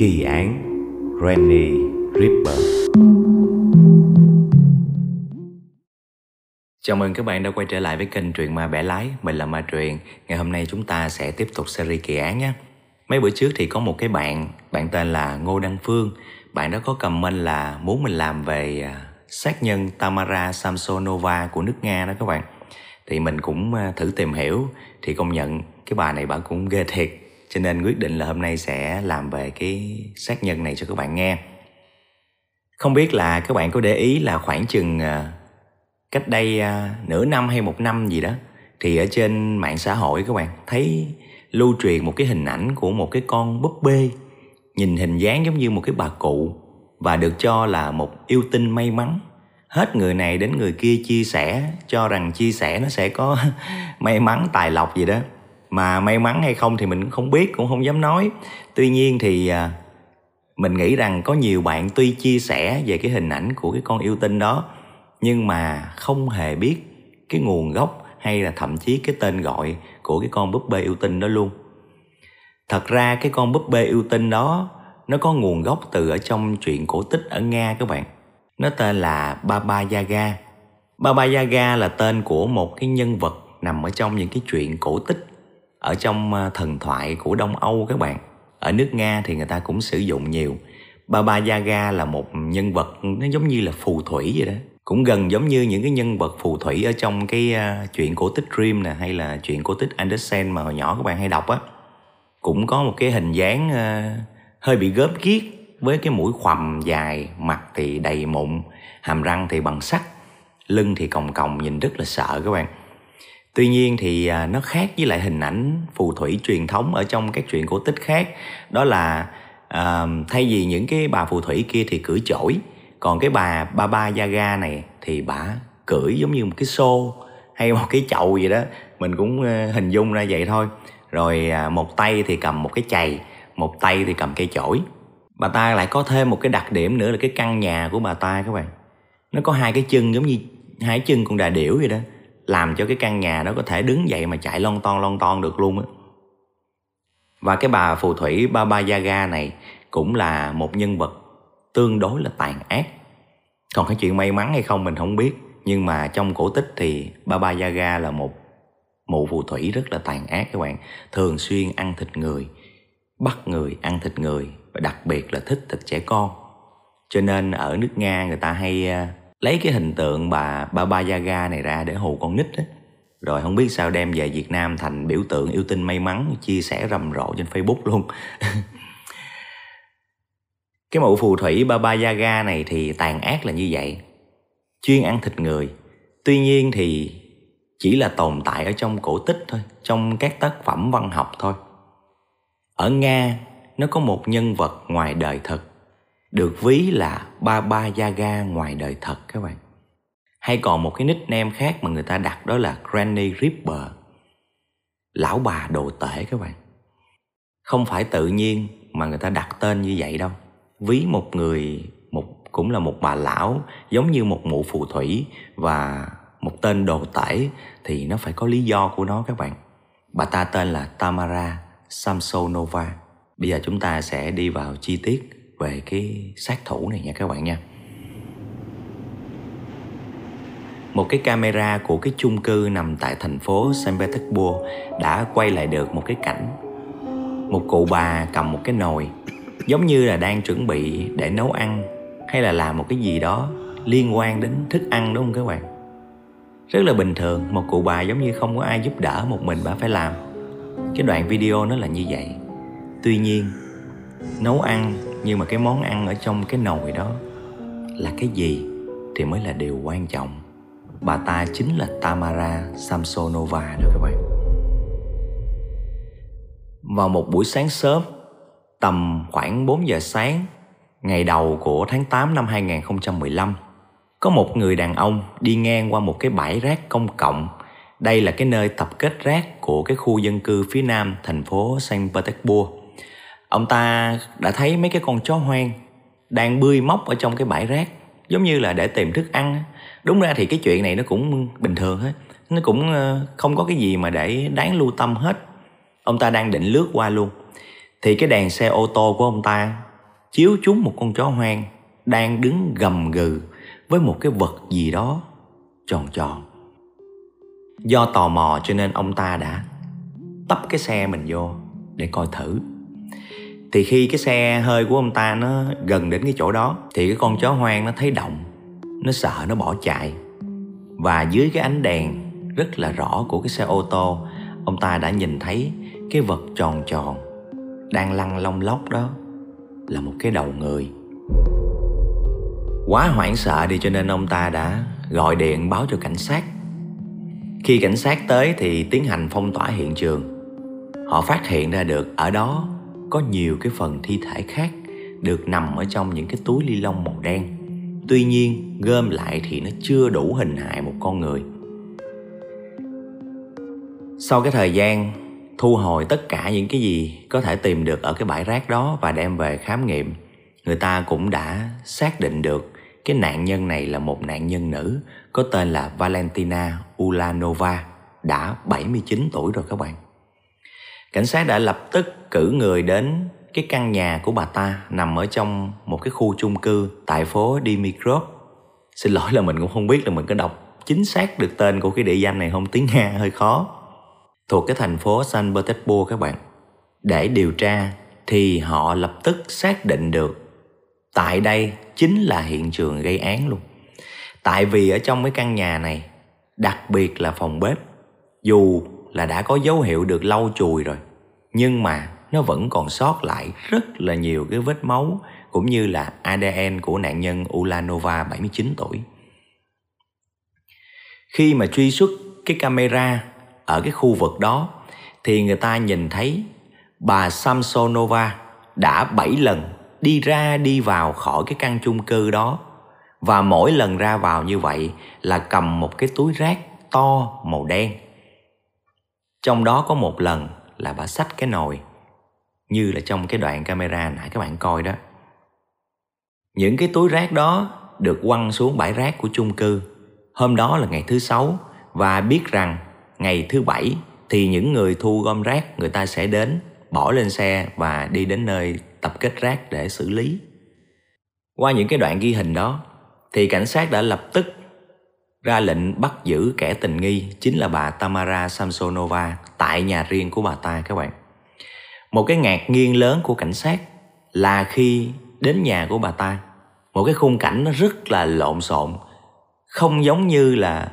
Kỳ án Granny Ripper. Chào mừng các bạn đã quay trở lại với kênh Truyện Ma Bẻ Lái. Mình là Ma Truyện. Ngày hôm nay chúng ta sẽ tiếp tục series kỳ án nhé. Mấy bữa trước thì có một cái bạn Bạn tên là Ngô Đăng Phương. Bạn đó có comment là muốn mình làm về à, sát nhân Tamara Samsonova của nước Nga đó các bạn. Thì mình cũng à, thử tìm hiểu, Thì công nhận cái bà này bà cũng ghê thiệt cho nên quyết định là hôm nay sẽ làm về cái sát nhân này cho các bạn nghe. Không biết là các bạn có để ý là khoảng chừng ờ, cách đây ờ, nửa năm hay một năm gì đó, thì ở trên mạng xã hội các bạn thấy lưu truyền một cái hình ảnh của một cái con búp bê, nhìn hình dáng giống như một cái bà cụ và được cho là một yêu tinh may mắn. Hết người này đến người kia chia sẻ, cho rằng chia sẻ nó sẽ có may mắn, tài lộc gì đó mà may mắn hay không thì mình cũng không biết, cũng không dám nói. Tuy nhiên thì à, mình nghĩ rằng có nhiều bạn tuy chia sẻ về cái hình ảnh của cái con yêu tinh đó, nhưng mà không hề biết cái nguồn gốc hay là thậm chí cái tên gọi của cái con búp bê yêu tinh đó luôn. Thật ra cái con búp bê yêu tinh đó, nó có nguồn gốc từ ở trong truyện cổ tích ở nga các bạn. Nó tên là baba yaga baba yaga là tên của một cái nhân vật nằm ở trong những cái chuyện cổ tích ở trong à, thần thoại của Đông Âu các bạn. Ở nước Nga thì người ta cũng sử dụng nhiều. Baba Yaga là một nhân vật nó giống như là phù thủy vậy đó. Cũng gần giống như những cái nhân vật phù thủy ở trong cái uh, chuyện cổ tích Dream nè hay là chuyện cổ tích Andersen mà hồi nhỏ các bạn hay đọc á. Cũng có một cái hình dáng uh, hơi bị gớm ghiếc với cái mũi khoằm dài, mặt thì đầy mụn, hàm răng thì bằng sắt, lưng thì còng còng nhìn rất là sợ các bạn tuy nhiên thì à, nó khác với lại hình ảnh phù thủy truyền thống ở trong các truyện cổ tích khác. Đó là à, thay vì những cái bà phù thủy kia thì cưỡi chổi còn cái bà Baba Yaga này thì bà cưỡi giống như một cái xô hay một cái chậu gì đó. Mình cũng ờ, hình dung ra vậy thôi. Rồi à, một tay thì cầm một cái chày một tay thì cầm cây chổi. Bà ta lại có thêm một cái đặc điểm nữa là cái căn nhà của bà ta các bạn. Nó có hai cái chân giống như hai chân con đà điểu vậy đó làm cho cái căn nhà nó có thể đứng dậy mà chạy lon ton lon ton được luôn á. Và cái bà phù thủy Baba Yaga này cũng là một nhân vật tương đối là tàn ác. Còn cái chuyện may mắn hay không mình không biết, nhưng mà trong cổ tích thì Baba Yaga là một mụ phù thủy rất là tàn ác các bạn. Thường xuyên ăn thịt người, bắt người ăn thịt người, và đặc biệt là thích thịt trẻ con. Cho nên ở nước nga người ta hay à, lấy cái hình tượng bà Baba Yaga này ra để hù con nít á rồi không biết sao đem về Việt Nam thành biểu tượng yêu tinh may mắn, chia sẻ rầm rộ trên Facebook luôn. Cái mụ phù thủy Baba Yaga này thì tàn ác là như vậy. Chuyên ăn thịt người. Tuy nhiên thì chỉ là tồn tại ở trong cổ tích thôi, trong các tác phẩm văn học thôi. Ở nga, nó có một nhân vật ngoài đời thật được ví là ba ba gia Yaga ngoài đời thật các bạn. Hay còn một cái nickname khác mà người ta đặt đó là Granny Ripper. Lão bà đồ tể các bạn. Không phải tự nhiên mà người ta đặt tên như vậy đâu. Ví một người, một, cũng là một bà lão, giống như một mụ phù thủy và một tên đồ tể thì nó phải có lý do của nó các bạn. Bà ta tên là Tamara Samsonova. Bây giờ chúng ta sẽ đi vào chi tiết về cái sát thủ này nha các bạn nha. Một cái camera của cái chung cư nằm tại thành phố Saint Petersburg đã quay lại được một cái cảnh. Một cụ bà cầm một cái nồi, giống như là đang chuẩn bị để nấu ăn hay là làm một cái gì đó liên quan đến thức ăn, đúng không các bạn? Rất là bình thường, một cụ bà giống như không có ai giúp đỡ một mình bà phải làm. Cái đoạn video nó là như vậy. Tuy nhiên, nấu ăn nhưng mà cái món ăn ở trong cái nồi đó là cái gì thì mới là điều quan trọng. Bà ta chính là tamara samsonova đó các bạn. Vào một buổi sáng sớm, tầm khoảng 4 giờ sáng, ngày đầu của tháng 8 năm 2015 có một người đàn ông đi ngang qua một cái bãi rác công cộng. Đây là cái nơi tập kết rác của cái khu dân cư phía nam thành phố Saint Petersburg ông ta đã thấy mấy cái con chó hoang đang bươi móc ở trong cái bãi rác, giống như là để tìm thức ăn đúng ra thì cái chuyện này nó cũng bình thường hết, nó cũng ờ, không có cái gì mà để đáng lưu tâm hết ông ta đang định lướt qua luôn, thì cái đèn xe ô tô của ông ta chiếu trúng một con chó hoang đang đứng gầm gừ với một cái vật gì đó tròn tròn. Do tò mò cho nên ông ta đã tấp cái xe mình vô để coi thử. Thì khi cái xe hơi của ông ta nó gần đến cái chỗ đó thì cái con chó hoang nó thấy động, nó sợ nó bỏ chạy. Và dưới cái ánh đèn rất là rõ của cái xe ô tô, ông ta đã nhìn thấy cái vật tròn tròn đang lăn long lóc đó là một cái đầu người. Quá hoảng sợ đi cho nên ông ta đã gọi điện báo cho cảnh sát. Khi cảnh sát tới thì tiến hành phong tỏa hiện trường. Họ phát hiện ra được ở đó có nhiều cái phần thi thể khác được nằm ở trong những cái túi ly lông màu đen tuy nhiên, gom lại thì nó chưa đủ hình hại một con người sau cái thời gian thu hồi tất cả những cái gì có thể tìm được ở cái bãi rác đó và đem về khám nghiệm, người ta cũng đã xác định được cái nạn nhân này là một nạn nhân nữ có tên là Valentina Ulanova, đã 79 tuổi rồi các bạn. Cảnh sát đã lập tức cử người đến cái căn nhà của bà ta nằm ở trong một cái khu chung cư tại phố Dimitrov. Xin lỗi là mình cũng không biết là mình có đọc chính xác được tên của cái địa danh này không tiếng Nga hơi khó thuộc cái thành phố San Petersburg các bạn. Để điều tra thì họ lập tức xác định được tại đây chính là hiện trường gây án luôn. Tại vì ở trong cái căn nhà này, đặc biệt là phòng bếp, dù là đã có dấu hiệu được lau chùi rồi, nhưng mà nó vẫn còn sót lại rất là nhiều cái vết máu, cũng như là ADN của nạn nhân Ulanova 79 tuổi. Khi mà truy xuất cái camera ở cái khu vực đó, thì người ta nhìn thấy bà Samsonova đã 7 lần đi ra đi vào khỏi cái căn chung cư đó và mỗi lần ra vào như vậy là cầm một cái túi rác to màu đen. Trong đó có một lần là bà xách cái nồi như là trong cái đoạn camera nãy các bạn coi đó. Những cái túi rác đó được quăng xuống bãi rác của chung cư. Hôm đó là ngày thứ sáu và biết rằng ngày thứ bảy thì những người thu gom rác người ta sẽ đến, bỏ lên xe và đi đến nơi tập kết rác để xử lý. Qua những cái đoạn ghi hình đó thì cảnh sát đã lập tức ra lệnh bắt giữ kẻ tình nghi chính là bà Tamara Samsonova tại nhà riêng của bà ta các bạn. Một cái ngạc nhiên lớn của cảnh sát là khi đến nhà của bà ta, một cái khung cảnh nó rất là lộn xộn, không giống như là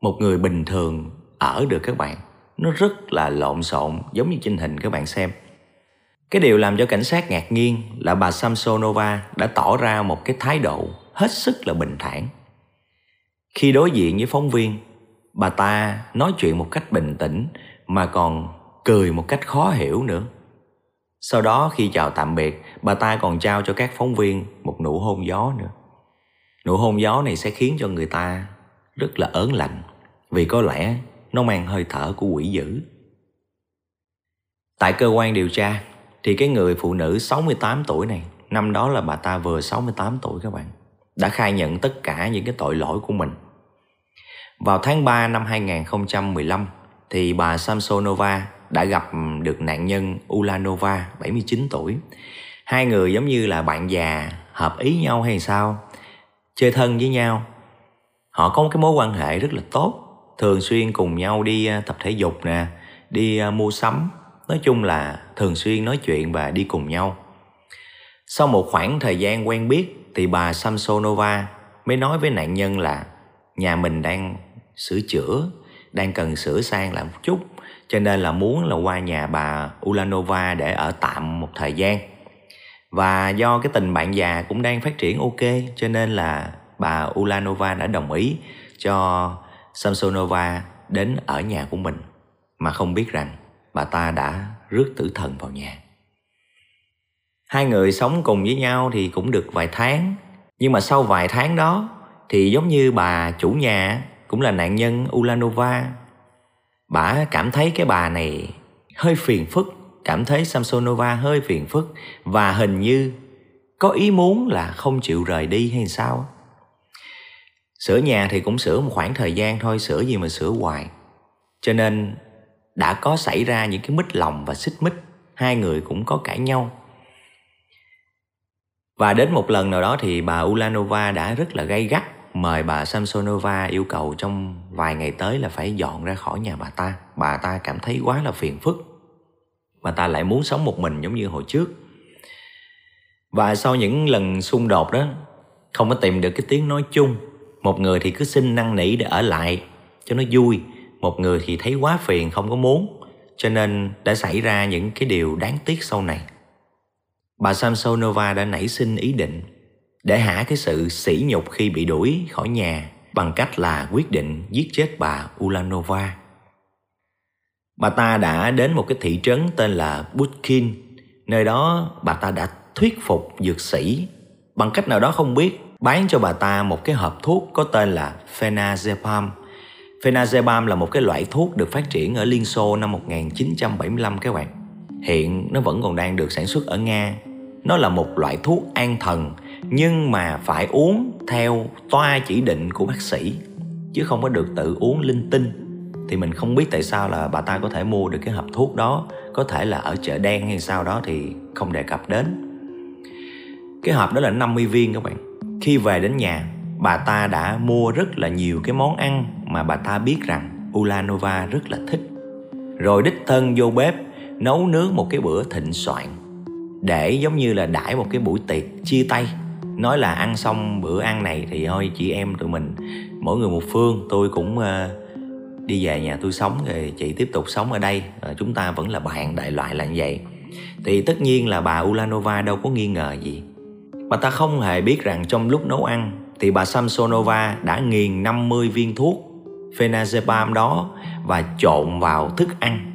một người bình thường ở được các bạn. Nó rất là lộn xộn giống như trên hình các bạn xem. Cái điều làm cho cảnh sát ngạc nhiên là bà Samsonova đã tỏ ra một cái thái độ hết sức là bình thản. Khi đối diện với phóng viên bà ta nói chuyện một cách bình tĩnh mà còn cười một cách khó hiểu nữa sau đó khi chào tạm biệt bà ta còn trao cho các phóng viên một nụ hôn gió nữa nụ hôn gió này sẽ khiến cho người ta rất là ớn lạnh vì có lẽ nó mang hơi thở của quỷ dữ. Tại cơ quan điều tra thì cái người phụ nữ 68 tuổi này, năm đó là bà ta vừa 68 tuổi các bạn, đã khai nhận tất cả những cái tội lỗi của mình. Vào tháng 3 năm 2015 thì bà Samsonova đã gặp được nạn nhân Ulanova 79 tuổi. Hai người giống như là bạn già hợp ý nhau hay sao, chơi thân với nhau. Họ có một cái mối quan hệ rất là tốt thường xuyên cùng nhau đi à, tập thể dục nè đi à, mua sắm nói chung là thường xuyên nói chuyện và đi cùng nhau sau một khoảng thời gian quen biết thì bà Samsonova mới nói với nạn nhân là nhà mình đang sửa chữa đang cần sửa sang lại một chút cho nên là muốn là qua nhà bà Ulanova để ở tạm một thời gian và do cái tình bạn già cũng đang phát triển ok cho nên là bà Ulanova đã đồng ý cho Samsonova đến ở nhà của mình mà không biết rằng bà ta đã rước tử thần vào nhà. Hai người sống cùng với nhau thì cũng được vài tháng, nhưng mà sau vài tháng đó thì giống như bà chủ nhà cũng là nạn nhân Ulanova. Bà cảm thấy cái bà này hơi phiền phức, cảm thấy Samsonova hơi phiền phức và hình như có ý muốn là không chịu rời đi hay sao? Sửa nhà thì cũng sửa một khoảng thời gian thôi sửa gì mà sửa hoài. Cho nên đã có xảy ra những cái mít lòng và xích mích hai người cũng có cãi nhau. Và đến một lần nào đó thì bà Ulanova đã rất là gay gắt mời bà Samsonova yêu cầu trong vài ngày tới là phải dọn ra khỏi nhà bà ta. Bà ta cảm thấy quá là phiền phức. Bà ta lại muốn sống một mình giống như hồi trước. Và sau những lần xung đột đó, không có tìm được cái tiếng nói chung. Một người thì cứ xin năn nỉ để ở lại cho nó vui. Một người thì thấy quá phiền không có muốn. Cho nên đã xảy ra những cái điều đáng tiếc sau này. Bà Samsonova đã nảy sinh ý định để hả cái sự sỉ nhục khi bị đuổi khỏi nhà bằng cách là quyết định giết chết bà Ulanova. Bà ta đã đến một cái thị trấn tên là Butkin, nơi đó bà ta đã thuyết phục dược sĩ bằng cách nào đó không biết bán cho bà ta một cái hộp thuốc có tên là Phenazepam. Phenazepam là một cái loại thuốc được phát triển ở Liên Xô năm 1975 các bạn. Hiện nó vẫn còn đang được sản xuất ở Nga. Nó là một loại thuốc an thần nhưng mà phải uống theo toa chỉ định của bác sĩ, chứ không có được tự uống linh tinh. Thì mình không biết tại sao là bà ta có thể mua được cái hộp thuốc đó, có thể là ở chợ đen hay sao đó thì không đề cập đến. Cái hộp đó là 50 viên các bạn. Khi về đến nhà, bà ta đã mua rất là nhiều cái món ăn mà bà ta biết rằng Ulanova rất là thích. Rồi đích thân vô bếp, nấu nướng một cái bữa thịnh soạn, để giống như là đãi một cái buổi tiệc chia tay nói là ăn xong bữa ăn này thì thôi chị em tụi mình mỗi người một phương. Tôi cũng uh, đi về nhà tôi sống rồi chị tiếp tục sống ở đây. Uh, chúng ta vẫn là bạn đại loại là như vậy. Thì tất nhiên là bà Ulanova đâu có nghi ngờ gì. Bà ta không hề biết rằng trong lúc nấu ăn thì bà Samsonova đã nghiền 50 viên thuốc phenazepam đó và trộn vào thức ăn.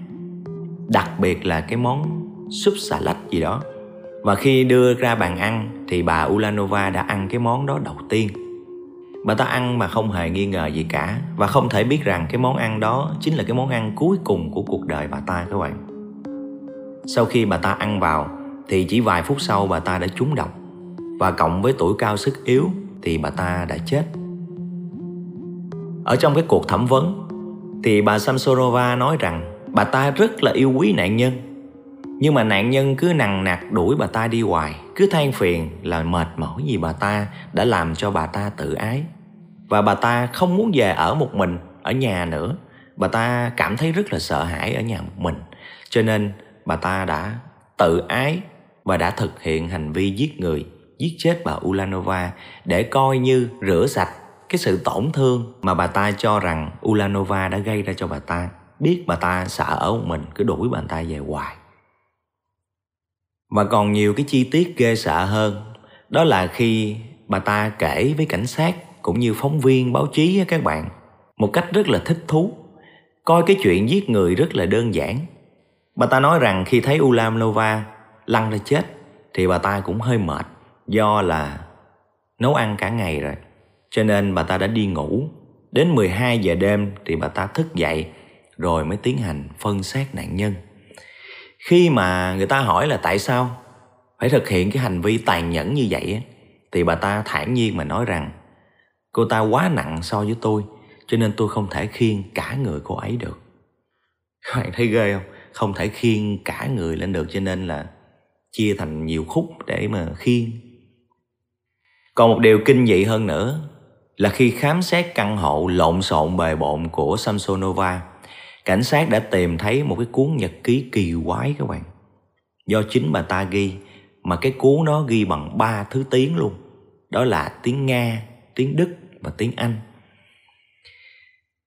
Đặc biệt là cái món súp xà lách gì đó và khi đưa ra bàn ăn thì bà Ulanova đã ăn cái món đó đầu tiên. Bà ta ăn mà không hề nghi ngờ gì cả và không thể biết rằng cái món ăn đó chính là cái món ăn cuối cùng của cuộc đời bà ta các bạn. Sau khi bà ta ăn vào thì chỉ vài phút sau bà ta đã trúng độc và cộng với tuổi cao sức yếu thì bà ta đã chết. Ở trong cái cuộc thẩm vấn thì bà Samsonova nói rằng bà ta rất là yêu quý nạn nhân nhưng mà nạn nhân cứ nằng nặc đuổi bà ta đi hoài. Cứ than phiền là mệt mỏi vì bà ta đã làm cho bà ta tự ái. Và bà ta không muốn về ở một mình, ở nhà nữa. Bà ta cảm thấy rất là sợ hãi ở nhà một mình. Cho nên bà ta đã tự ái và đã thực hiện hành vi giết người, Giết chết bà Ulanova để coi như rửa sạch cái sự tổn thương mà bà ta cho rằng Ulanova đã gây ra cho bà ta. Biết bà ta sợ ở một mình, cứ đuổi bà ta về hoài và còn nhiều cái chi tiết ghê sợ hơn. Đó là khi bà ta kể với cảnh sát Cũng như phóng viên, báo chí các bạn, Một cách rất là thích thú. Coi cái chuyện giết người rất là đơn giản. Bà ta nói rằng khi thấy Ulam Nova lăn ra chết Thì bà ta cũng hơi mệt, Do là nấu ăn cả ngày rồi. Cho nên bà ta đã đi ngủ. Đến 12 giờ đêm thì bà ta thức dậy, Rồi mới tiến hành phân xác nạn nhân khi mà người ta hỏi là tại sao phải thực hiện cái hành vi tàn nhẫn như vậy thì bà ta thản nhiên mà nói rằng, cô ta quá nặng so với tôi, cho nên tôi không thể khiêng cả người cô ấy được. Các bạn thấy ghê không? Không thể khiêng cả người lên được, cho nên là chia thành nhiều khúc để mà khiêng. Còn một điều kinh dị hơn nữa là khi khám xét căn hộ lộn xộn bề bộn của Samsonova cảnh sát đã tìm thấy một cái cuốn nhật ký kỳ quái các bạn. Do chính bà ta ghi, mà cái cuốn đó ghi bằng ba thứ tiếng luôn. Đó là tiếng nga, tiếng đức và tiếng anh.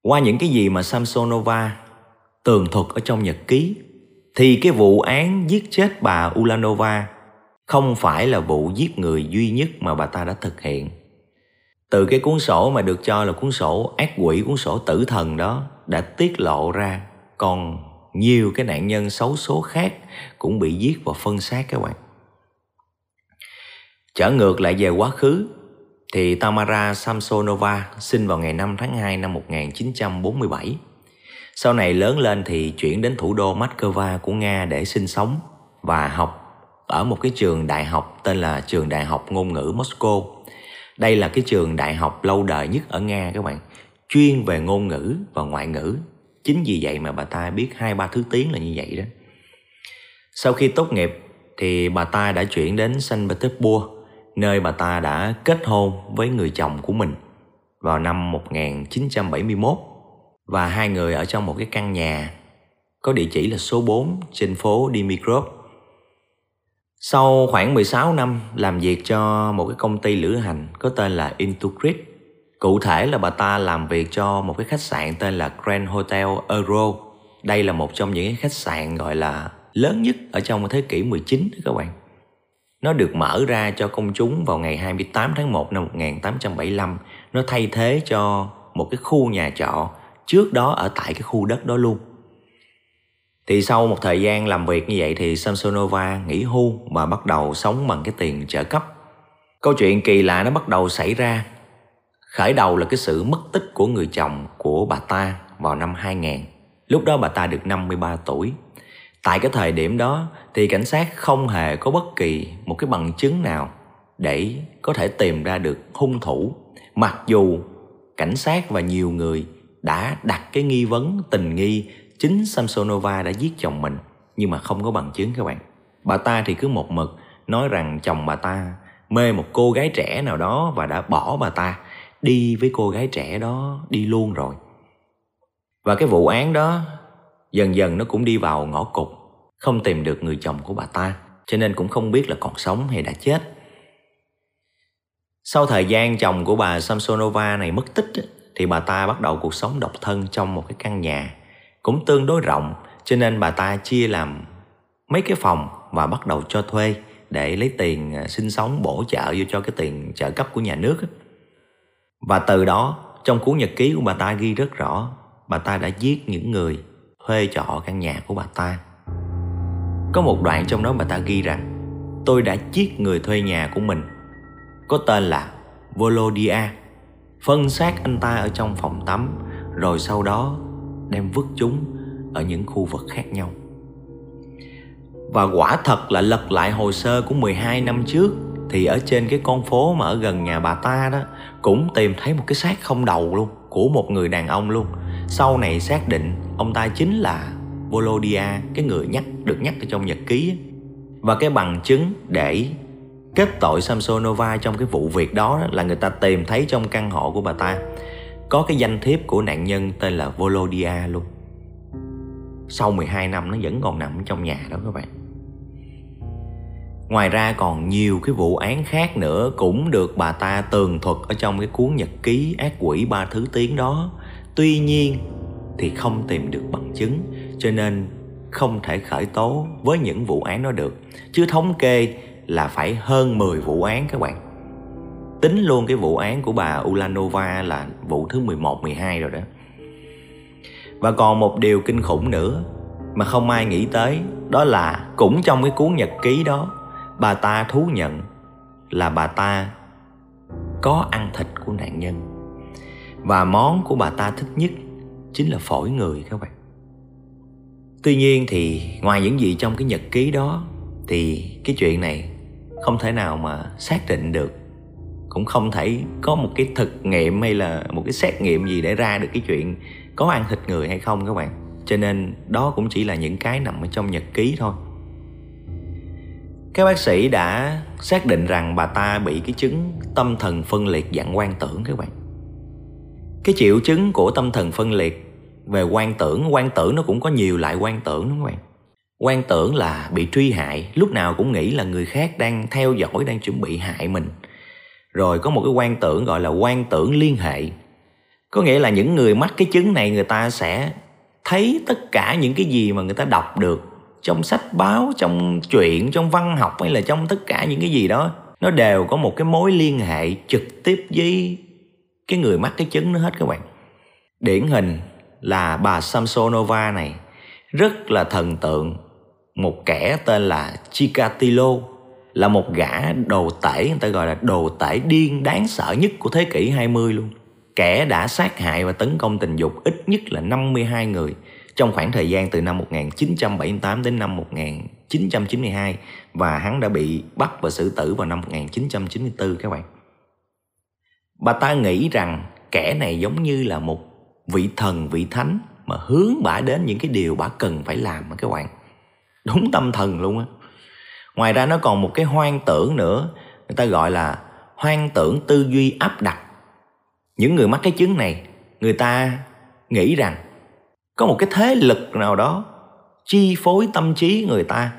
Qua những cái gì mà samsonova tường thuật ở trong nhật ký, thì cái vụ án giết chết bà ulanova không phải là vụ giết người duy nhất mà bà ta đã thực hiện. Từ cái cuốn sổ mà được cho là cuốn sổ ác quỷ, cuốn sổ tử thần đó đã tiết lộ ra còn nhiều cái nạn nhân xấu số khác cũng bị giết và phân xác các bạn. Trở ngược lại về quá khứ, thì Tamara Samsonova sinh vào ngày 5 tháng 2 năm 1947. Sau này lớn lên thì chuyển đến thủ đô Moscow của Nga để sinh sống và học ở một cái trường đại học tên là Trường Đại học Ngôn ngữ Moscow. Đây là cái trường đại học lâu đời nhất ở Nga các bạn chuyên về ngôn ngữ và ngoại ngữ. Chính vì vậy mà bà ta biết hai ba thứ tiếng là như vậy đó. Sau khi tốt nghiệp thì bà ta đã chuyển đến Saint Petersburg nơi bà ta đã kết hôn với người chồng của mình vào năm 1971 và hai người ở trong một cái căn nhà có địa chỉ là số 4 trên phố Dimitrov. Sau khoảng 16 năm làm việc cho một cái công ty lữ hành có tên là Intugrid, cụ thể là bà ta làm việc cho một cái khách sạn tên là Grand Hotel Euro. Đây là một trong những cái khách sạn gọi là lớn nhất ở trong thế kỷ 19 đó các bạn. Nó được mở ra cho công chúng vào ngày 28 tháng 1 năm 1875. Nó thay thế cho một cái khu nhà trọ trước đó ở tại cái khu đất đó luôn. Thì sau một thời gian làm việc như vậy thì Samsonova nghỉ hưu và bắt đầu sống bằng cái tiền trợ cấp. Câu chuyện kỳ lạ nó bắt đầu xảy ra. Khởi đầu là cái sự mất tích của người chồng của bà ta vào năm 2000. Lúc đó bà ta được 53 tuổi. Tại cái thời điểm đó thì cảnh sát không hề có bất kỳ một cái bằng chứng nào để có thể tìm ra được hung thủ. Mặc dù cảnh sát và nhiều người đã đặt cái nghi vấn tình nghi chính Samsonova đã giết chồng mình, nhưng mà không có bằng chứng các bạn. Bà ta thì cứ một mực nói rằng chồng bà ta mê một cô gái trẻ nào đó và đã bỏ bà ta đi với cô gái trẻ đó đi luôn rồi. Và cái vụ án đó dần dần nó cũng đi vào ngõ cụt, không tìm được người chồng của bà ta, cho nên cũng không biết là còn sống hay đã chết. Sau thời gian chồng của bà Samsonova này mất tích thì bà ta bắt đầu cuộc sống độc thân trong một cái căn nhà cũng tương đối rộng cho nên bà ta chia làm mấy cái phòng và bắt đầu cho thuê để lấy tiền à, sinh sống bổ trợ vô cho cái tiền trợ cấp của nhà nước và từ đó, trong cuốn nhật ký của bà ta ghi rất rõ, bà ta đã giết những người thuê trọ căn nhà của bà ta. Có một đoạn trong đó bà ta ghi rằng, tôi đã giết người thuê nhà của mình. Có tên là Volodia phân xác anh ta ở trong phòng tắm, rồi sau đó đem vứt chúng ở những khu vực khác nhau. Và quả thật là lật lại hồ sơ của 12 năm trước thì ở trên cái con phố mà ở gần nhà bà ta đó cũng tìm thấy một cái xác không đầu luôn của một người đàn ông luôn. Sau này xác định ông ta chính là Volodia, cái người nhắc được nhắc ở trong nhật ký và cái bằng chứng để kết tội Samsonova trong cái vụ việc đó là người ta tìm thấy trong căn hộ của bà ta. Có cái danh thiếp của nạn nhân tên là Volodia luôn. Sau 12 năm nó vẫn còn nằm trong nhà đó các bạn. Ngoài ra còn nhiều cái vụ án khác nữa cũng được bà ta tường thuật ở trong cái cuốn nhật ký ác quỷ ba thứ tiếng đó. Tuy nhiên thì không tìm được bằng chứng cho nên không thể khởi tố với những vụ án đó được. Chứ thống kê là phải hơn 10 vụ án các bạn tính luôn cái vụ án của bà Ulanova là vụ thứ 11, 12 rồi đó. Và còn một điều kinh khủng nữa mà không ai nghĩ tới đó là cũng trong cái cuốn nhật ký đó bà ta thú nhận là bà ta có ăn thịt của nạn nhân. Và món của bà ta thích nhất chính là phổi người các bạn. Tuy nhiên thì ngoài những gì trong cái nhật ký đó, thì cái chuyện này không thể nào mà xác định được. Cũng không thể có một cái thực nghiệm hay là một cái xét nghiệm gì để ra được cái chuyện có ăn thịt người hay không các bạn. Cho nên đó cũng chỉ là những cái nằm ở trong nhật ký thôi các bác sĩ đã xác định rằng bà ta bị cái chứng tâm thần phân liệt dạng quan tưởng các bạn. Cái triệu chứng của tâm thần phân liệt về quan tưởng quan tưởng nó cũng có nhiều loại quan tưởng đúng không các bạn? Quan tưởng là bị truy hại, lúc nào cũng nghĩ là người khác đang theo dõi, đang chuẩn bị hại mình. Rồi có một cái quan tưởng gọi là quan tưởng liên hệ. Có nghĩa là những người mắc cái chứng này người ta sẽ thấy tất cả những cái gì mà người ta đọc được trong sách báo, trong truyện, trong văn học hay là trong tất cả những cái gì đó, nó đều có một cái mối liên hệ trực tiếp với cái người mắc cái chứng nó hết các bạn. Điển hình là bà Samsonova này, rất là thần tượng. Một kẻ tên là Chikatilo, là một gã đồ tể, người ta gọi là đồ tể điên đáng sợ nhất của thế kỷ 20 luôn. Kẻ đã sát hại và tấn công tình dục ít nhất là 52 người trong khoảng thời gian từ năm 1978 đến năm 1992 và hắn đã bị bắt và xử tử vào năm 1994 các bạn. Bà ta nghĩ rằng kẻ này giống như là một vị thần, vị thánh mà hướng bả đến những cái điều bả cần phải làm các bạn. Đúng tâm thần luôn á ngoài ra nó còn một cái hoang tưởng nữa người ta gọi là hoang tưởng tư duy áp đặt những người mắc cái chứng này người ta nghĩ rằng có một cái thế lực nào đó chi phối tâm trí người ta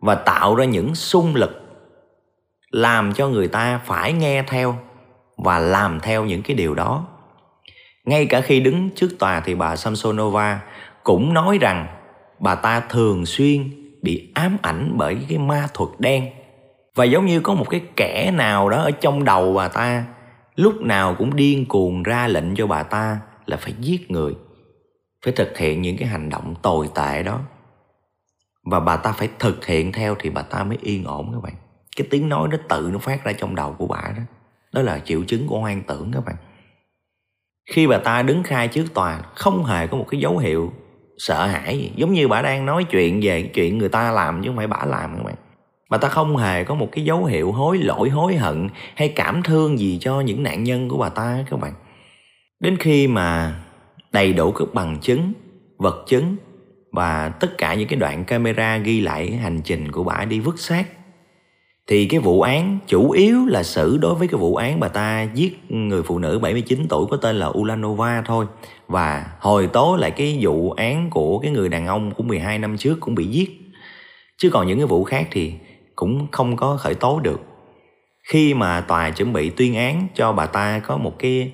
và tạo ra những xung lực làm cho người ta phải nghe theo và làm theo những cái điều đó. Ngay cả khi đứng trước tòa thì bà samsonova cũng nói rằng bà ta thường xuyên bị ám ảnh bởi cái ma thuật đen. Và giống như có một cái kẻ nào đó ở trong đầu bà ta, lúc nào cũng điên cuồng ra lệnh cho bà ta là phải giết người phải thực hiện những cái hành động tồi tệ đó. Và bà ta phải thực hiện theo thì bà ta mới yên ổn các bạn. Cái tiếng nói nó tự nó phát ra trong đầu của bà đó. Đó là triệu chứng của hoang tưởng các bạn. Khi bà ta đứng khai trước tòa, không hề có một cái dấu hiệu sợ hãi gì. Giống như bà đang nói chuyện về chuyện người ta làm chứ không phải bà làm các bạn. Bà ta không hề có một cái dấu hiệu hối lỗi, hối hận hay cảm thương gì cho những nạn nhân của bà ta các bạn. Đến khi mà đầy đủ các bằng chứng, vật chứng và tất cả những cái đoạn camera ghi lại hành trình của bà đi vứt xác. Thì cái vụ án chủ yếu là xử đối với cái vụ án bà ta giết người phụ nữ 79 tuổi có tên là Ulanova thôi. Và hồi tố lại cái vụ án của cái người đàn ông của 12 năm trước cũng bị giết. Chứ còn những cái vụ khác thì cũng không có khởi tố được. Khi mà tòa chuẩn bị tuyên án cho bà ta có một cái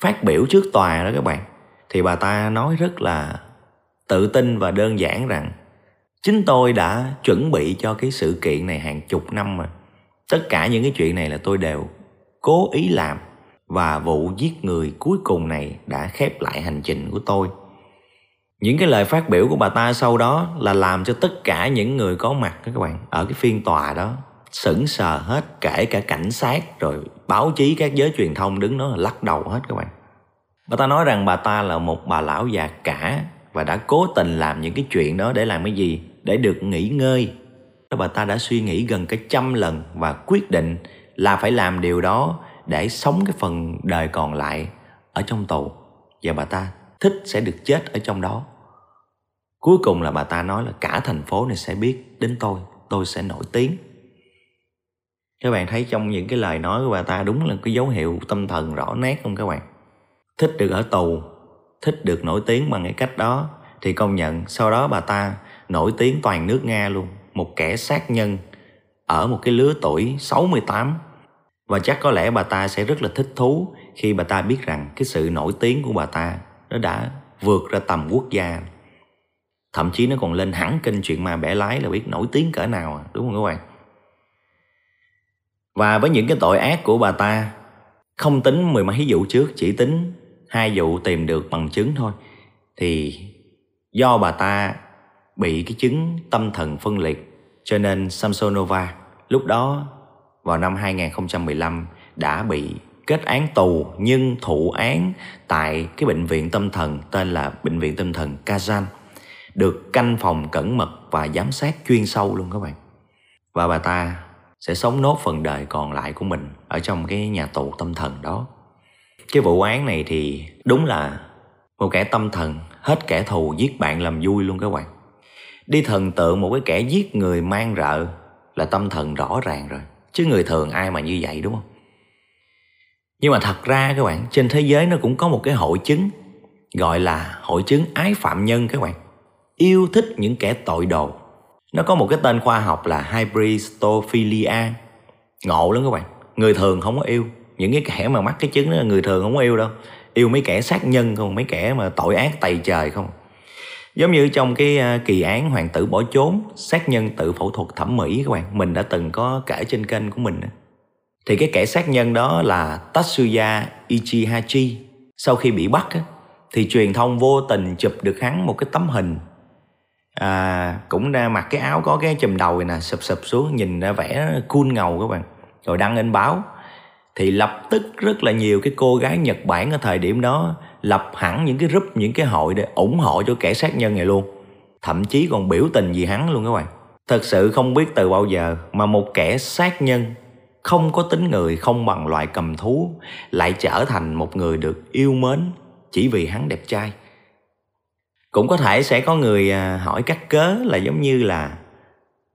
phát biểu trước tòa đó các bạn thì bà ta nói rất là tự tin và đơn giản rằng, chính tôi đã chuẩn bị cho cái sự kiện này hàng chục năm mà. Tất cả những cái chuyện này là tôi đều cố ý làm và vụ giết người cuối cùng này đã khép lại hành trình của tôi. Những cái lời phát biểu của bà ta sau đó là làm cho tất cả những người có mặt các bạn, ở cái phiên tòa đó, sững sờ hết, kể cả cảnh sát, rồi báo chí các giới truyền thông đứng đó là lắc đầu hết các bạn bà ta nói rằng bà ta là một bà lão già cả và đã cố tình làm những cái chuyện đó để làm cái gì? Để được nghỉ ngơi. Bà ta đã suy nghĩ gần cả trăm lần và quyết định là phải làm điều đó để sống cái phần đời còn lại ở trong tù. Và bà ta thích sẽ được chết ở trong đó. Cuối cùng là bà ta nói là cả thành phố này sẽ biết đến tôi tôi sẽ nổi tiếng. Các bạn thấy trong những cái lời nói của bà ta đúng là cái dấu hiệu tâm thần rõ nét không các bạn? Thích được ở tù thích được nổi tiếng bằng cái cách đó thì công nhận sau đó bà ta nổi tiếng toàn nước Nga luôn một kẻ sát nhân ở một cái lứa tuổi 68 và chắc có lẽ bà ta sẽ rất là thích thú khi bà ta biết rằng cái sự nổi tiếng của bà ta nó đã vượt ra tầm quốc gia. Thậm chí nó còn lên hẳn kênh chuyện ma bẻ lái là biết nổi tiếng cỡ nào à, đúng không các bạn? Và với những cái tội ác của bà ta không tính mười mấy vụ trước chỉ tính hai vụ tìm được bằng chứng thôi. Thì do bà ta bị cái chứng tâm thần phân liệt cho nên Samsonova lúc đó vào năm 2015 đã bị kết án tù nhưng thụ án tại cái bệnh viện tâm thần tên là bệnh viện tâm thần Kazan, được canh phòng cẩn mật và giám sát chuyên sâu luôn các bạn. Và bà ta sẽ sống nốt phần đời còn lại của mình ở trong cái nhà tù tâm thần đó cái vụ án này thì đúng là một kẻ tâm thần, hết kẻ thù giết bạn làm vui luôn các bạn. Đi thần tượng một cái kẻ giết người mang rợ là tâm thần rõ ràng rồi, chứ người thường ai mà như vậy, đúng không? Nhưng mà thật ra các bạn, trên thế giới nó cũng có một cái hội chứng gọi là hội chứng ái phạm nhân các bạn. Yêu thích những kẻ tội đồ. Nó có một cái tên khoa học là hybristophilia ngộ lắm các bạn, người thường không có yêu những cái kẻ mà mắc cái chứng đó người thường không có yêu đâu. Yêu mấy kẻ sát nhân không? Mấy kẻ mà tội ác tày trời không? Giống như trong cái à, kỳ án hoàng tử bỏ trốn sát nhân tự phẫu thuật thẩm mỹ các bạn mình đã từng có kể trên kênh của mình thì cái kẻ sát nhân đó là Tatsuya Ichihachi. Sau khi bị bắt thì truyền thông vô tình chụp được hắn một cái tấm hình. À, cũng ra mặc cái áo có cái chùm đầu này nè sụp sụp xuống nhìn ra vẻ cool ngầu các bạn. Rồi đăng lên báo thì lập tức rất là nhiều cái cô gái Nhật Bản ở thời điểm đó lập hẳn những cái group, những cái hội để ủng hộ cho kẻ sát nhân này luôn. Thậm chí còn biểu tình vì hắn luôn các bạn. Thật sự không biết từ bao giờ mà một kẻ sát nhân không có tính người, không bằng loại cầm thú lại trở thành một người được yêu mến chỉ vì hắn đẹp trai. Cũng có thể sẽ có người à, hỏi cắt cớ là giống như là,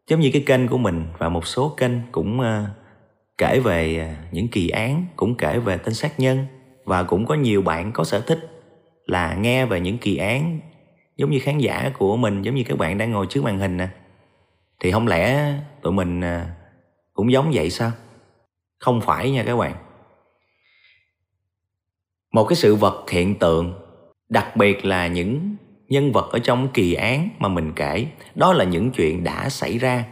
giống như cái kênh của mình và một số kênh cũng à, kể về à, những kỳ án, cũng kể về tên sát nhân, và cũng có nhiều bạn có sở thích là nghe về những kỳ án giống như khán giả của mình, giống như các bạn đang ngồi trước màn hình nè. Thì không lẽ tụi mình à, cũng giống vậy sao? Không phải nha các bạn. Một cái sự vật hiện tượng, đặc biệt là những nhân vật ở trong kỳ án mà mình kể, đó là những chuyện đã xảy ra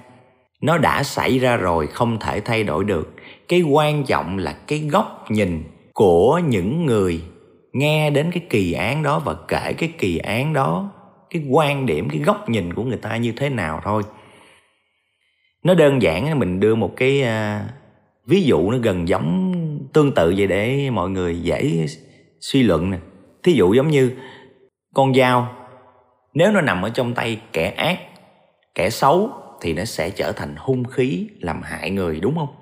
nó đã xảy ra rồi không thể thay đổi được. Cái quan trọng là cái góc nhìn của những người nghe đến cái kỳ án đó và kể cái kỳ án đó cái quan điểm cái góc nhìn của người ta như thế nào thôi. Nó đơn giản mình đưa một cái uh, ví dụ nó gần giống tương tự vậy để mọi người dễ suy luận nè. Thí dụ giống như con dao nếu nó nằm ở trong tay kẻ ác kẻ xấu thì nó sẽ trở thành hung khí làm hại người, đúng không?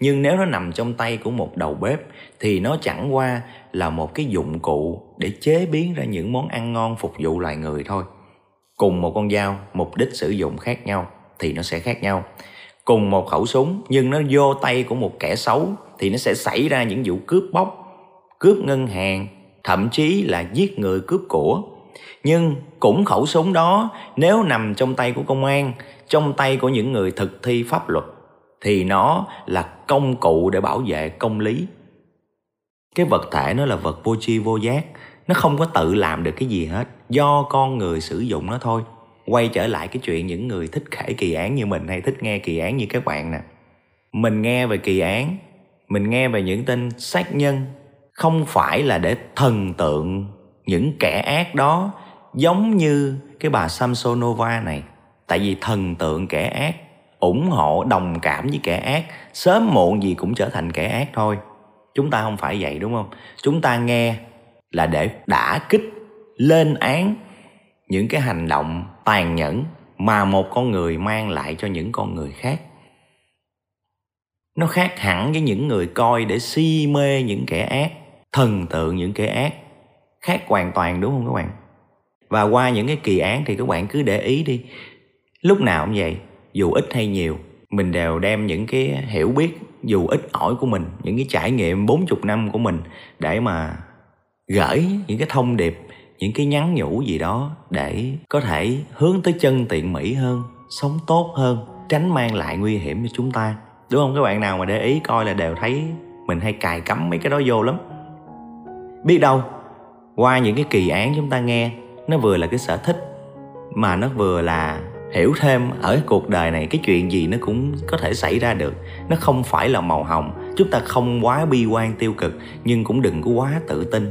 Nhưng nếu nó nằm trong tay của một đầu bếp thì nó chẳng qua là một cái dụng cụ để chế biến ra những món ăn ngon phục vụ loài người thôi. Cùng một con dao, mục đích sử dụng khác nhau thì nó sẽ khác nhau. Cùng một khẩu súng, nhưng nó vô tay của một kẻ xấu thì nó sẽ xảy ra những vụ cướp bóc, cướp ngân hàng, thậm chí là giết người cướp của nhưng cũng khẩu súng đó, nếu nằm trong tay của công an, trong tay của những người thực thi pháp luật, thì nó là công cụ để bảo vệ công lý. Cái vật thể nó là vật vô tri vô giác, nó không có tự làm được cái gì hết, do con người sử dụng nó thôi. Quay trở lại cái chuyện những người thích kể kỳ án như mình hay thích nghe kỳ án như các bạn nè. Mình nghe về kỳ án, mình nghe về những tên sát nhân, không phải là để thần tượng những kẻ ác đó giống như cái bà Samsonova này. Tại vì thần tượng kẻ ác, ủng hộ, đồng cảm với kẻ ác, sớm muộn gì cũng trở thành kẻ ác thôi. Chúng ta không phải vậy, đúng không? Chúng ta nghe là để đả kích lên án những cái hành động tàn nhẫn mà một con người mang lại cho những con người khác. Nó khác hẳn với những người coi để si mê những kẻ ác, thần tượng những kẻ ác khác hoàn toàn, đúng không các bạn? Và qua những cái kỳ án thì các bạn cứ để ý đi. Lúc nào cũng vậy, dù ít hay nhiều, mình đều đem những cái hiểu biết, dù ít ỏi của mình, những cái trải nghiệm 40 năm của mình để mà gửi những cái thông điệp, những cái nhắn nhủ gì đó để có thể hướng tới chân tiện mỹ hơn, sống tốt hơn, tránh mang lại nguy hiểm cho chúng ta. Đúng không? Các bạn nào mà để ý coi là đều thấy mình hay cài cắm mấy cái đó vô lắm. Biết đâu qua những cái kỳ án chúng ta nghe, nó vừa là cái sở thích, mà nó vừa là hiểu thêm ở cuộc đời này, cái chuyện gì nó cũng có thể xảy ra được. Nó không phải là màu hồng. Chúng ta không quá bi quan tiêu cực, nhưng cũng đừng có quá tự tin.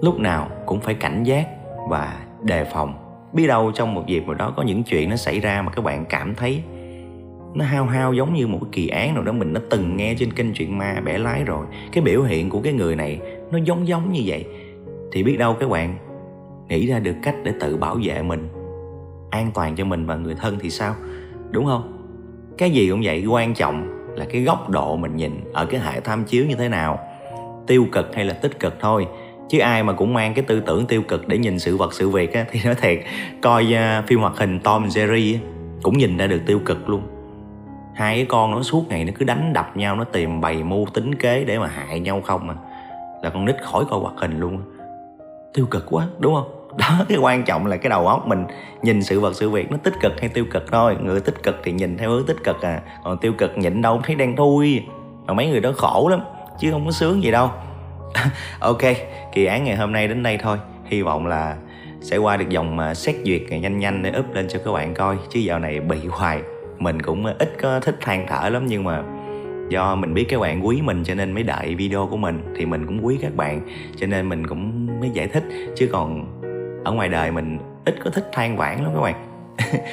Lúc nào cũng phải cảnh giác và đề phòng. Biết đâu trong một dịp nào đó có những chuyện nó xảy ra mà các bạn cảm thấy nó hao hao giống như một cái kỳ án nào đó mình đã từng nghe trên kênh chuyện ma bẻ lái rồi. Cái biểu hiện của cái người này nó giống giống như vậy thì biết đâu các bạn nghĩ ra được cách để tự bảo vệ mình an toàn cho mình và người thân thì sao? Đúng không? Cái gì cũng vậy quan trọng là cái góc độ mình nhìn ở cái hệ tham chiếu như thế nào tiêu cực hay là tích cực thôi. Chứ ai mà cũng mang cái tư tưởng tiêu cực để nhìn sự vật sự việc á, thì nói thiệt coi uh, phim hoạt hình Tom Jerry á, cũng nhìn ra được tiêu cực luôn. Hai cái con nó suốt ngày nó cứ đánh đập nhau nó tìm bày mưu tính kế để mà hại nhau không à là con nít khỏi coi hoạt hình luôn tiêu cực quá, đúng không? Đó, cái quan trọng là cái đầu óc mình nhìn sự vật, sự việc nó tích cực hay tiêu cực thôi. Người tích cực thì nhìn theo hướng tích cực à còn tiêu cực nhịn đâu thấy đen thui. Mà mấy người đó khổ lắm, chứ không có sướng gì đâu. Ok, kỳ án ngày hôm nay đến đây thôi. Hy vọng là sẽ qua được dòng mà xét duyệt nhanh nhanh để up lên cho các bạn coi, chứ dạo này bị hoài. Mình cũng à, ít có thích than thở lắm nhưng mà do mình biết các bạn quý mình cho nên mới đợi video của mình, thì mình cũng quý các bạn, cho nên mình cũng mới giải thích. Chứ còn ở ngoài đời mình ít có thích than vãn lắm các bạn.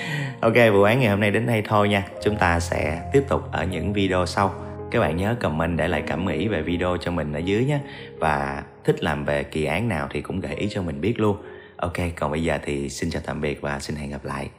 Ok, vụ án ngày hôm nay đến đây thôi nha. Chúng ta sẽ tiếp tục ở những video sau. Các bạn nhớ comment để lại cảm nghĩ về video cho mình ở dưới nhé. Và thích làm về kỳ án nào thì cũng gợi ý cho mình biết luôn. Ok, còn bây giờ thì xin chào tạm biệt và xin hẹn gặp lại.